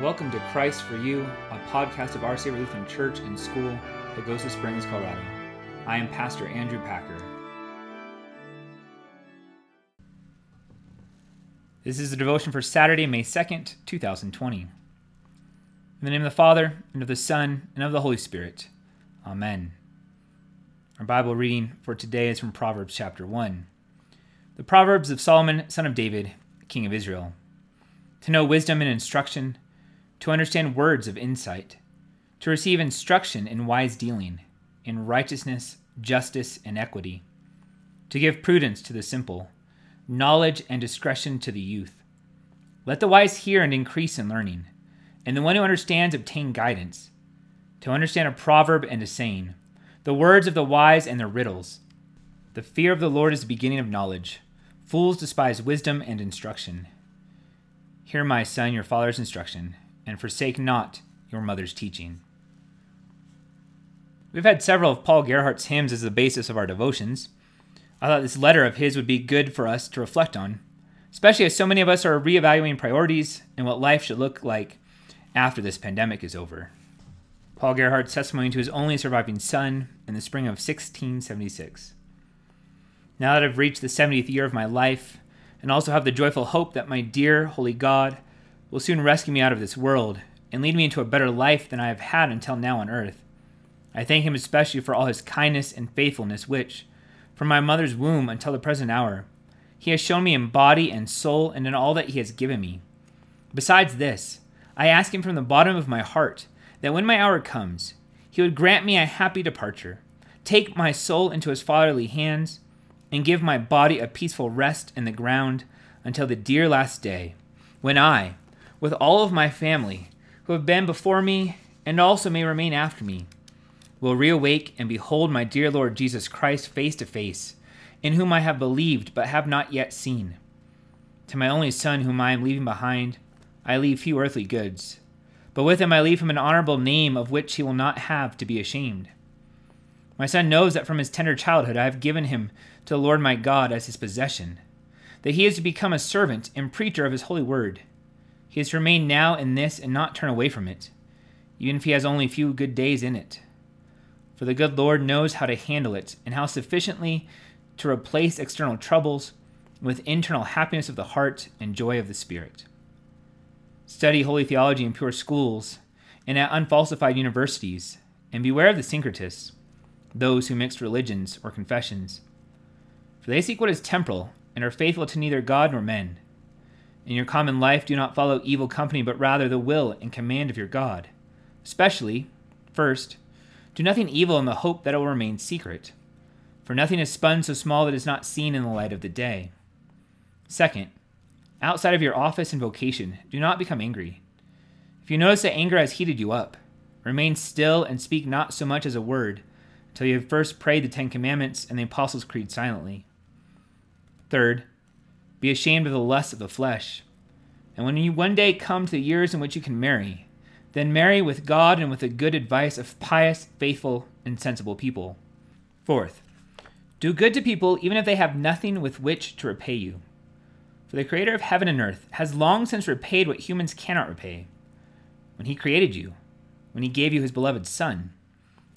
Welcome to Christ for You, a podcast of Savior Lutheran Church and School, Pagosa Springs, Colorado. I am Pastor Andrew Packer. This is the devotion for Saturday, May 2nd, 2020. In the name of the Father, and of the Son, and of the Holy Spirit. Amen. Our Bible reading for today is from Proverbs chapter 1. The Proverbs of Solomon, son of David, king of Israel. To know wisdom and instruction, to understand words of insight, to receive instruction in wise dealing, in righteousness, justice, and equity, to give prudence to the simple, knowledge and discretion to the youth. Let the wise hear and increase in learning, and the one who understands obtain guidance. To understand a proverb and a saying, the words of the wise and their riddles. The fear of the Lord is the beginning of knowledge. Fools despise wisdom and instruction. Hear, my son, your father's instruction and forsake not your mother's teaching. We've had several of Paul Gerhardt's hymns as the basis of our devotions. I thought this letter of his would be good for us to reflect on, especially as so many of us are reevaluating priorities and what life should look like after this pandemic is over. Paul Gerhardt's testimony to his only surviving son in the spring of 1676. Now that I've reached the 70th year of my life, and also have the joyful hope that my dear, holy God will soon rescue me out of this world and lead me into a better life than I have had until now on earth. I thank him especially for all his kindness and faithfulness, which, from my mother's womb until the present hour, he has shown me in body and soul and in all that he has given me. Besides this, I ask him from the bottom of my heart that when my hour comes, he would grant me a happy departure, take my soul into his fatherly hands, and give my body a peaceful rest in the ground until the dear last day, when I, with all of my family, who have been before me and also may remain after me, will reawake and behold my dear Lord Jesus Christ face to face, in whom I have believed but have not yet seen. To my only Son, whom I am leaving behind, I leave few earthly goods, but with him I leave him an honorable name of which he will not have to be ashamed. My son knows that from his tender childhood I have given him to the Lord my God as his possession, that he is to become a servant and preacher of his holy word he is to remain now in this and not turn away from it, even if he has only a few good days in it. For the good Lord knows how to handle it and how sufficiently to replace external troubles with internal happiness of the heart and joy of the Spirit. Study holy theology in pure schools and at unfalsified universities, and beware of the syncretists, those who mix religions or confessions. For they seek what is temporal and are faithful to neither God nor men. In your common life, do not follow evil company, but rather the will and command of your God. Especially, first, do nothing evil in the hope that it will remain secret, for nothing is spun so small that it is not seen in the light of the day. Second, outside of your office and vocation, do not become angry. If you notice that anger has heated you up, remain still and speak not so much as a word until you have first prayed the Ten Commandments and the Apostles' Creed silently. Third, be ashamed of the lust of the flesh. And when you one day come to the years in which you can marry, then marry with God and with the good advice of pious, faithful, and sensible people. Fourth, do good to people even if they have nothing with which to repay you. For the Creator of heaven and earth has long since repaid what humans cannot repay. When He created you, when He gave you His beloved Son,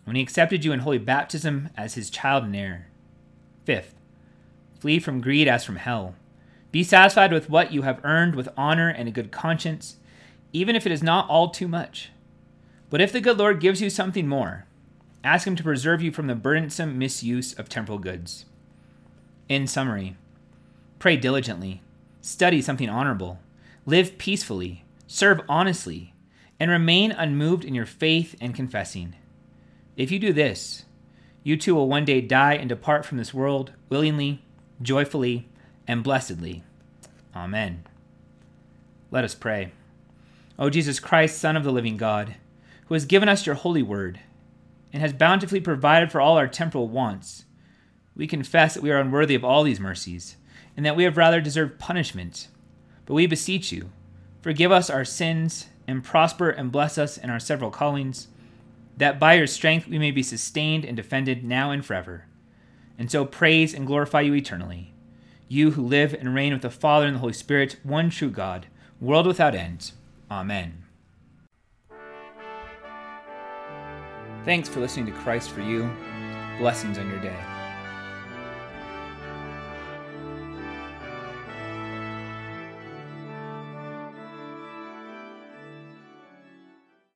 when He accepted you in holy baptism as His child and heir. Fifth, flee from greed as from hell. Be satisfied with what you have earned with honor and a good conscience, even if it is not all too much. But if the good Lord gives you something more, ask Him to preserve you from the burdensome misuse of temporal goods. In summary, pray diligently, study something honorable, live peacefully, serve honestly, and remain unmoved in your faith and confessing. If you do this, you too will one day die and depart from this world willingly, joyfully, and blessedly. Amen. Let us pray. O Jesus Christ, Son of the living God, who has given us your holy word and has bountifully provided for all our temporal wants, we confess that we are unworthy of all these mercies and that we have rather deserved punishment. But we beseech you, forgive us our sins and prosper and bless us in our several callings, that by your strength we may be sustained and defended now and forever, and so praise and glorify you eternally you who live and reign with the Father and the Holy Spirit, one true God, world without end. Amen. Thanks for listening to Christ for You. Blessings on your day.